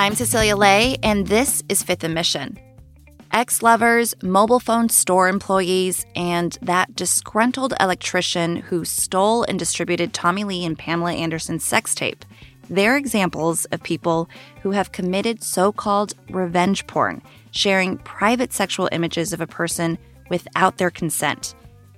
I'm Cecilia Lei, and this is Fifth and Mission. Ex lovers, mobile phone store employees, and that disgruntled electrician who stole and distributed Tommy Lee and Pamela Anderson's sex tape. They're examples of people who have committed so called revenge porn, sharing private sexual images of a person without their consent.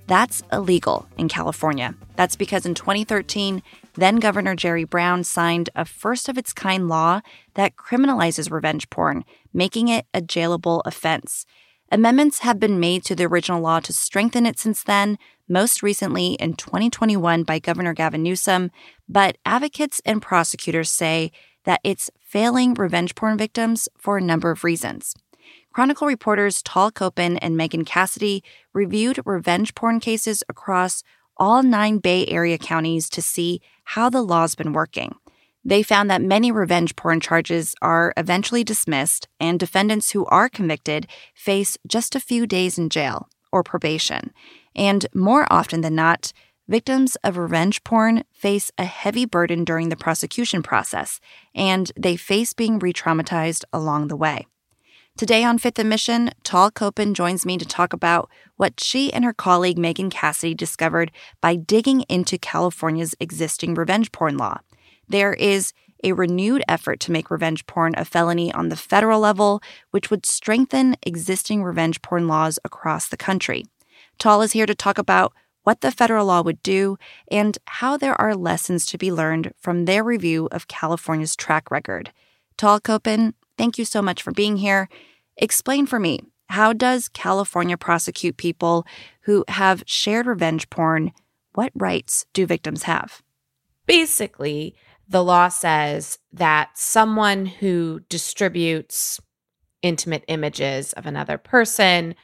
That's illegal in California. That's because in 2013, then Governor Jerry Brown signed a first of its kind law that criminalizes revenge porn, making it a jailable offense. Amendments have been made to the original law to strengthen it since then, most recently in 2021 by Governor Gavin Newsom, but advocates and prosecutors say that it's failing revenge porn victims for a number of reasons. Chronicle reporters Tal Kopan and Megan Cassidy reviewed revenge porn cases across all nine Bay Area counties to see how the law's been working. They found that many revenge porn charges are eventually dismissed, and defendants who are convicted face just a few days in jail or probation. And more often than not, victims of revenge porn face a heavy burden during the prosecution process, and they face being re traumatized along the way. Today on Fifth and Mission, Tal Kopan joins me to talk about what she and her colleague Megan Cassidy discovered by digging into California's existing revenge porn law. There is a renewed effort to make revenge porn a felony on the federal level, which would strengthen existing revenge porn laws across the country. Tal is here to talk about what the federal law would do and how there are lessons to be learned from their review of California's track record. Tal Kopan, Thank you so much for being here. Explain for me how does California prosecute people who have shared revenge porn? What rights do victims have? Basically, the law says that someone who distributes intimate images of another person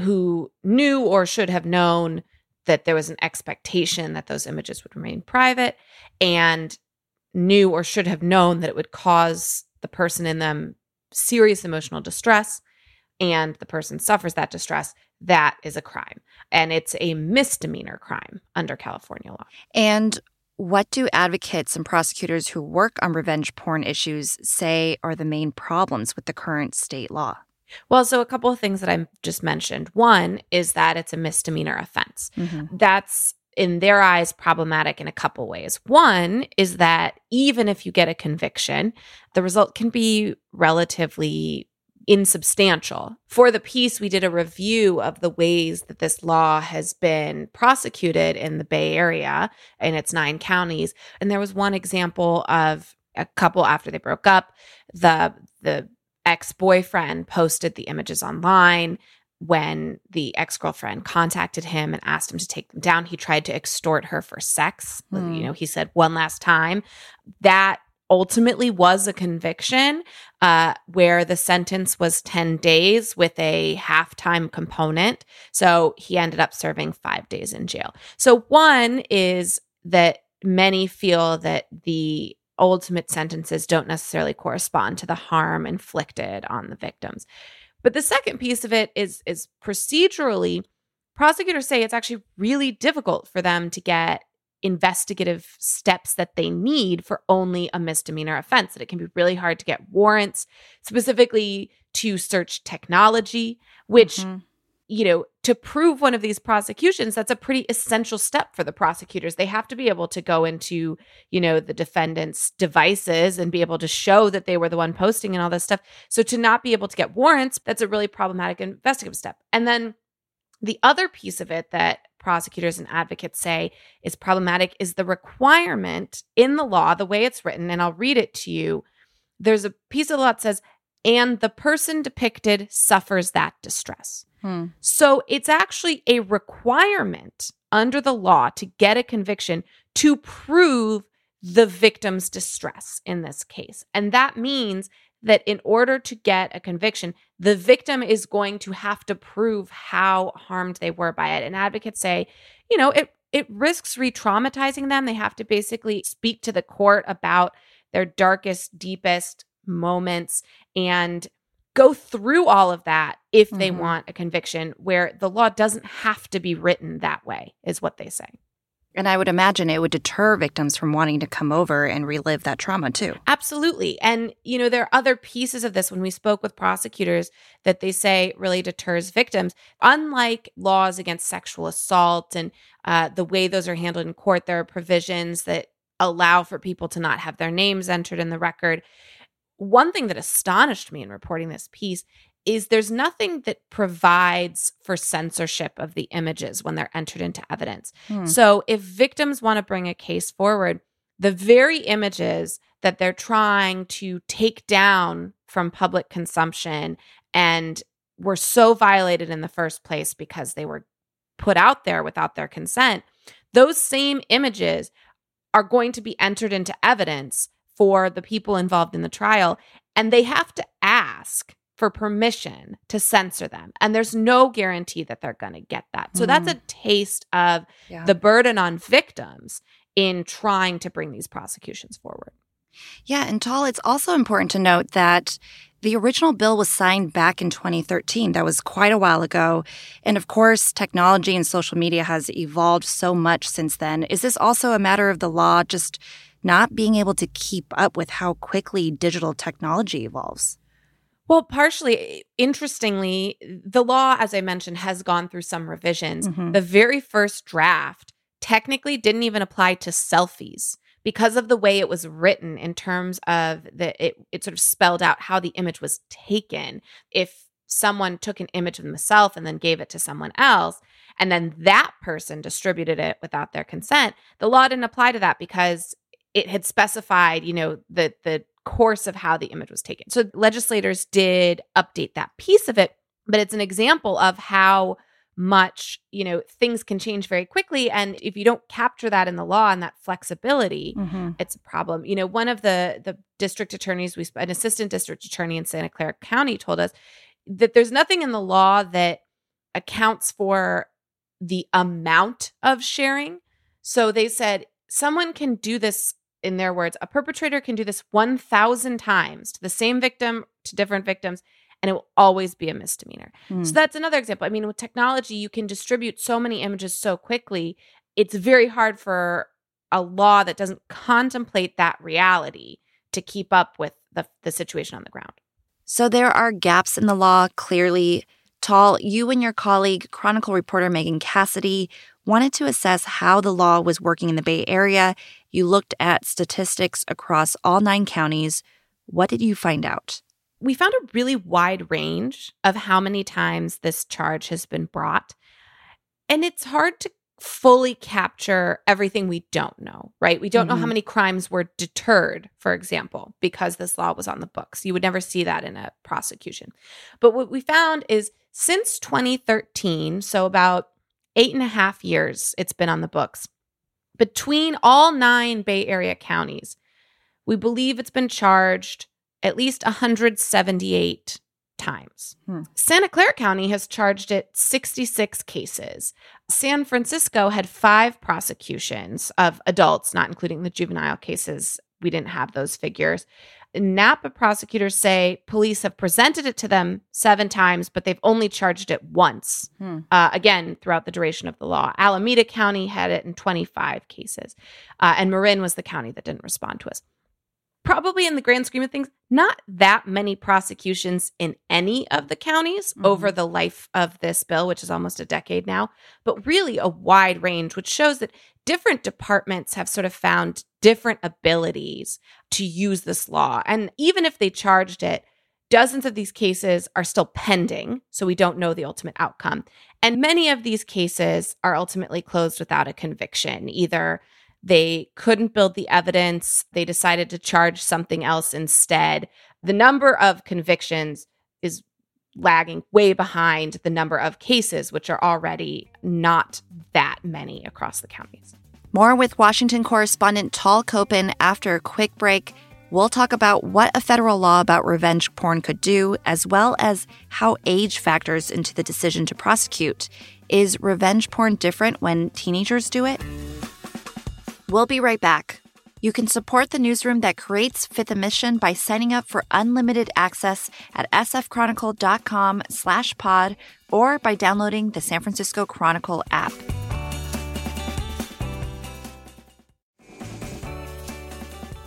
who knew or should have known that there was an expectation that those images would remain private and knew or should have known that it would cause the person in them serious emotional distress and the person suffers that distress, that is a crime. And it's a misdemeanor crime under California law. And what do advocates and prosecutors who work on revenge porn issues say are the main problems with the current state law? Well, so a couple of things that I just mentioned. One is that it's a misdemeanor offense. Mm-hmm. That's in their eyes problematic in a couple ways. One is that even if you get a conviction, the result can be relatively insubstantial. For the piece, we did a review of the ways that this law has been prosecuted in the Bay Area in its nine counties. And there was one example of a couple after they broke up, the the ex-boyfriend posted the images online when the ex-girlfriend contacted him and asked him to take them down he tried to extort her for sex mm. you hmm. know he said one last time that ultimately was a conviction uh, where the sentence was 10 days with a half-time component so he ended up serving five days in jail so one is that many feel that the ultimate sentences don't necessarily correspond to the harm inflicted on the victims but the second piece of it is is procedurally prosecutors say it's actually really difficult for them to get investigative steps that they need for only a misdemeanor offense that it can be really hard to get warrants specifically to search technology which mm-hmm. you know, to prove one of these prosecutions, that's a pretty essential step for the prosecutors. They have to be able to go into, you know, the defendant's devices and be able to show that they were the one posting and all this stuff. So to not be able to get warrants, that's a really problematic investigative step. And then the other piece of it that prosecutors and advocates say is problematic is the requirement in the law, the way it's written, and I'll read it to you. There's a piece of the law that says, and the person depicted suffers that distress. Hmm. So it's actually a requirement under the law to get a conviction to prove the victim's distress in this case. And that means that in order to get a conviction, the victim is going to have to prove how harmed they were by it. And advocates say, you know, it it risks re-traumatizing them. They have to basically speak to the court about their darkest, deepest moments and go through all of that if they mm-hmm. want a conviction where the law doesn't have to be written that way is what they say And I would imagine it would deter victims from wanting to come over and relive that trauma too. Absolutely. And, you know, there are other pieces of this when we spoke with prosecutors that they say really deters victims. Unlike laws against sexual assault and uh, the way those are handled in court, there are provisions that allow for people to not have their names entered in the record. One thing that astonished me in reporting this piece is there's nothing that provides for censorship of the images when they're entered into evidence. Hmm. So if victims want to bring a case forward, the very images that they're trying to take down from public consumption and were so violated in the first place because they were put out there without their consent, those same images are going to be entered into evidence for the people involved in the trial. And they have to ask for permission to censor them. And there's no guarantee that they're going to get that. So mm. that's a mm. taste of yeah. the burden on victims in trying to bring these prosecutions forward. Yeah, and Tal, it's also important to note that the original bill was signed back in 2013. That was quite a while ago. And of course, technology and social media has evolved so much since then. Is this also a matter of the law just not being able to keep up with how quickly digital technology evolves? Well, partially, interestingly, the law, as I mentioned, has gone through some revisions. Mm-hmm. The very first draft technically didn't even apply to selfies because of the way it was written in terms of the it, it sort of spelled out how the image was taken. If someone took an image of themselves and then gave it to someone else, and then that person distributed it without their consent, the law didn't apply to that because it had specified, you know, the the course of how the image was taken. So legislators did update that piece of it, but it's an example of how much, you know, things can change very quickly and if you don't capture that in the law and that flexibility, mm-hmm. it's a problem. You know, one of the the district attorneys we an assistant district attorney in Santa Clara County told us that there's nothing in the law that accounts for the amount of sharing. So they said someone can do this in their words, a perpetrator can do this 1,000 times to the same victim, to different victims, and it will always be a misdemeanor. Mm. So that's another example. I mean, with technology, you can distribute so many images so quickly. It's very hard for a law that doesn't contemplate that reality to keep up with the, the situation on the ground. So there are gaps in the law, clearly. Tal, you and your colleague, Chronicle reporter Megan Cassidy, wanted to assess how the law was working in the Bay Area you looked at statistics across all nine counties. What did you find out? We found a really wide range of how many times this charge has been brought. And it's hard to fully capture everything we don't know, right? We don't mm-hmm. know how mm-hmm. many crimes were deterred, for example, because this law was on the books. You would never see that in a prosecution. But what we found is since 2013, so about eight and a half years it's been on the books, between all nine Bay Area counties, we believe it's been charged at least 178 times. Hmm. Santa Clara County has charged it 66 cases. San Francisco had five prosecutions of adults, not including the juvenile cases. We didn't have those figures. Napa prosecutors say police have presented it to them seven times, but they've only charged it once, hmm. uh, again, throughout the duration of the law. Alameda County had it in 25 cases, uh, and Marin was the county that didn't respond to us probably in the grand scheme of things, not that many prosecutions in any of the counties mm-hmm. over the life of this bill, which is almost a decade now, but really a wide range, which shows that different departments have sort of found different abilities to use this law. And even if they charged it, dozens of these cases are still pending, so we don't know the ultimate outcome. And many of these cases are ultimately closed without a conviction, either they couldn't build the evidence. They decided to charge something else instead. The number of convictions is lagging way behind the number of cases, which are already not that many across the counties. More with Washington correspondent Tal Kopan after a quick break. We'll talk about what a federal law about revenge porn could do, as well as how age factors into the decision to prosecute. Is revenge porn different when teenagers do it? We'll be right back. You can support the newsroom that creates Fifth and Mission by signing up for unlimited access at sfchronicle.com slash pod or by downloading the San Francisco Chronicle app.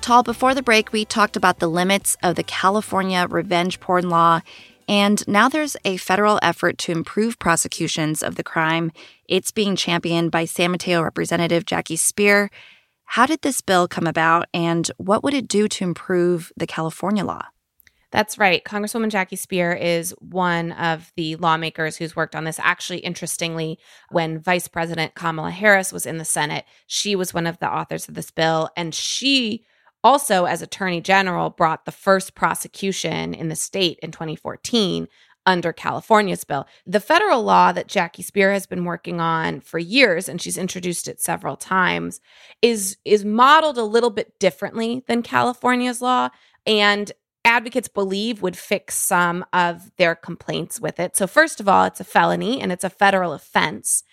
Tal, before the break, we talked about the limits of the California revenge porn law. And now there's a federal effort to improve prosecutions of the crime. It's being championed by San Mateo Representative Jackie Speier. How did this bill come about, and what would it do to improve the California law? That's right. Congresswoman Jackie Speier is one of the lawmakers who's worked on this. Actually, interestingly, when Vice President Kamala Harris was in the Senate, she was one of the authors of this bill. And she also, as Attorney General, brought the first prosecution in the state in 2014 under California's bill. The federal law that Jackie Speier has been working on for years and she's introduced it several times is is modeled a little bit differently than California's law and advocates believe would fix some of their complaints with it. So, first of all, it's a felony and it's a federal offense.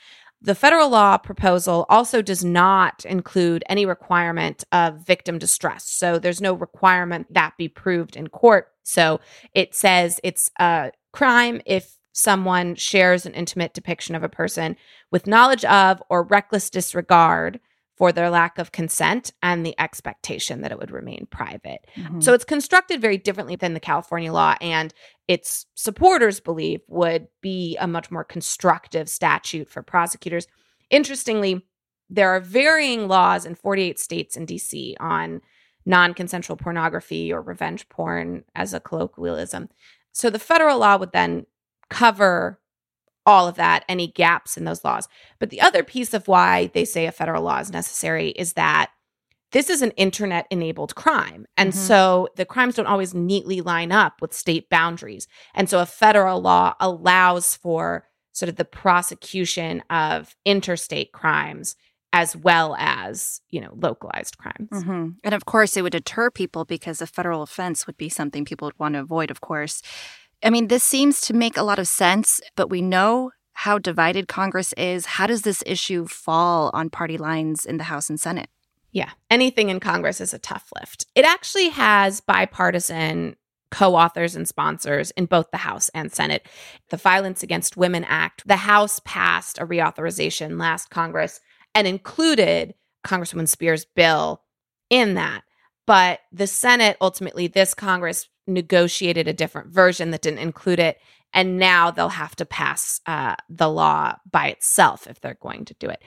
The federal law proposal also does not include any requirement of victim distress. So, there's no requirement that be proved in court. So, it says it's a crime if someone shares an intimate depiction of a person with knowledge of or reckless disregard for their lack of consent and the expectation that it would remain private. Mm-hmm. So it's constructed very differently than the California law, and its supporters believe would be a much more constructive statute for prosecutors. Interestingly, there are varying laws in 48 states and DC on non consensual pornography or revenge porn as a colloquialism. So the federal law would then cover all of that, any gaps in those laws. But the other piece of why they say a federal law is necessary is that this is an internet enabled crime. And mm-hmm. so the crimes don't always neatly line up with state boundaries. And so a federal law allows for sort of the prosecution of interstate crimes as well as you know localized crimes mm-hmm. and of course it would deter people because a federal offense would be something people would want to avoid of course I mean, this seems to make a lot of sense, but we know how divided Congress is. How does this issue fall on party lines in the House and Senate? Yeah, anything in Congress is a tough lift. It actually has bipartisan co authors and sponsors in both the House and Senate. The Violence Against Women Act, the House passed a reauthorization last Congress and included Congresswoman Speier's bill in that. But the Senate, ultimately, this Congress negotiated a different version that didn't include it. And now they'll have to pass uh, the law by itself if they're going to do it.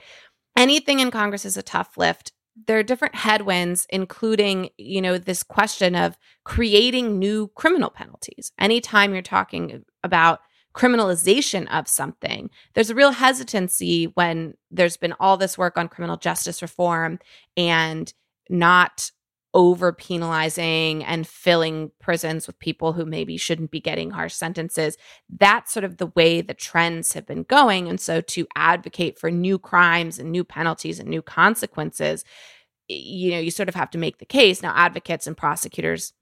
Anything in Congress is a tough lift. There are different headwinds, including, you know, this question of creating new criminal penalties. Anytime you're talking about criminalization of something, there's a real hesitancy when there's been all this work on criminal justice reform and not over penalizing and filling prisons with people who maybe shouldn't be getting harsh sentences. That's sort of the way the trends have been going. And so to advocate for new crimes and new penalties and new consequences, you know, you sort of have to make the case. Now, advocates and prosecutors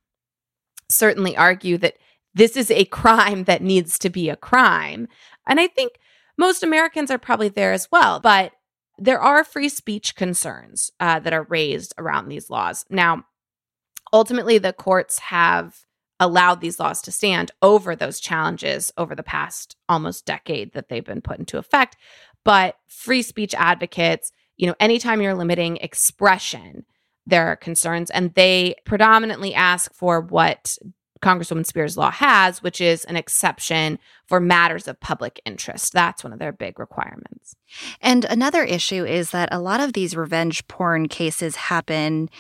certainly argue that this is a crime that needs to be a crime. And I think most Americans are probably there as well. But there are free speech concerns uh, that are raised around these laws. Now, ultimately, the courts have allowed these laws to stand over those challenges over the past almost decade that they've been put into effect. But free speech advocates, you know, anytime you're limiting expression, there are concerns, and they predominantly ask for what Congresswoman Speier's law has, which is an exception for matters of public interest. That's one of their big requirements. And another issue is that a lot of these revenge porn cases happen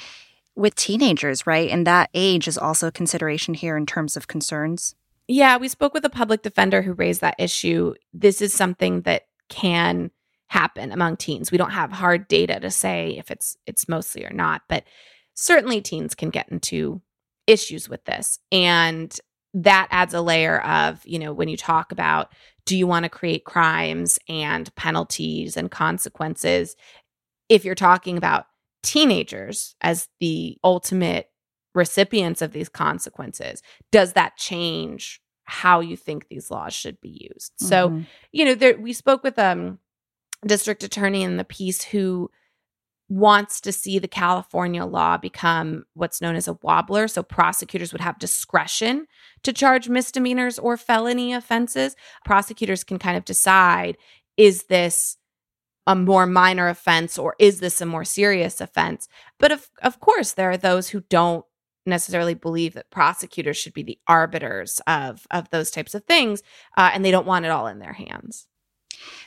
with teenagers, right? And that age is also a consideration here in terms of concerns. Yeah, we spoke with a public defender who raised that issue. This is something that can happen among teens. We don't have hard data to say if it's it's mostly or not, but certainly teens can get into issues with this. And that adds a layer of, you know, when you talk about do you want to create crimes and penalties and consequences? If you're talking about teenagers as the ultimate recipients of these consequences, does that change how you think these laws should be used? Mm-hmm. So, you know, there we spoke with um district attorney in the piece who wants to see the California law become what's known as a wobbler. So prosecutors would have discretion to charge misdemeanors or felony offenses. Prosecutors can kind of decide is this a more minor offense or is this a more serious offense? But of, of course, there are those who don't necessarily believe that prosecutors should be the arbiters of, of those types of things, uh, and they don't want it all in their hands.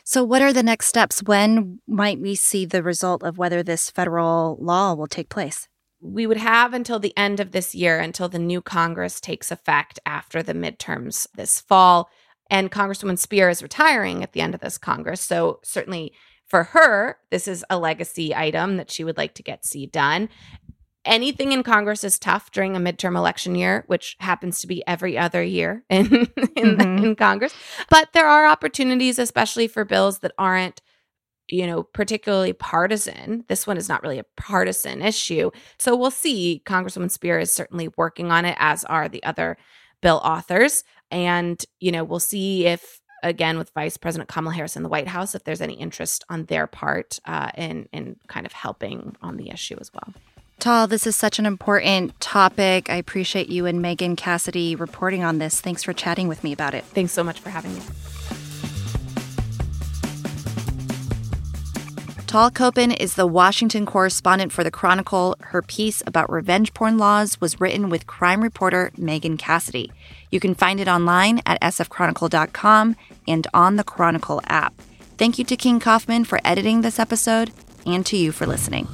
So, what are the next steps? When might we see the result of whether this federal law will take place? We would have until the end of this year, until the new Congress takes effect after the midterms this fall. And Congresswoman Speier is retiring at the end of this Congress. So, certainly for her, this is a legacy item that she would like to get see done. Anything in Congress is tough during a midterm election year, which happens to be every other year in in, mm-hmm. in Congress. But there are opportunities, especially for bills that aren't you know, particularly partisan. This one is not really a partisan issue. So we'll see. Congresswoman Speier is certainly working on it, as are the other bill authors. And, you know, we'll see if again with Vice President Kamala Harris in the White House if there's any interest on their part uh, in in kind of helping on the issue as well. Tal, this is such an important topic. I appreciate you and Megan Cassidy reporting on this. Thanks for chatting with me about it. Thanks so much for having me. Tal Kopan is the Washington correspondent for the Chronicle. Her piece about revenge porn laws was written with crime reporter Megan Cassidy. You can find it online at sfchronicle.com and on the Chronicle app. Thank you to King Kaufman for editing this episode and to you for listening.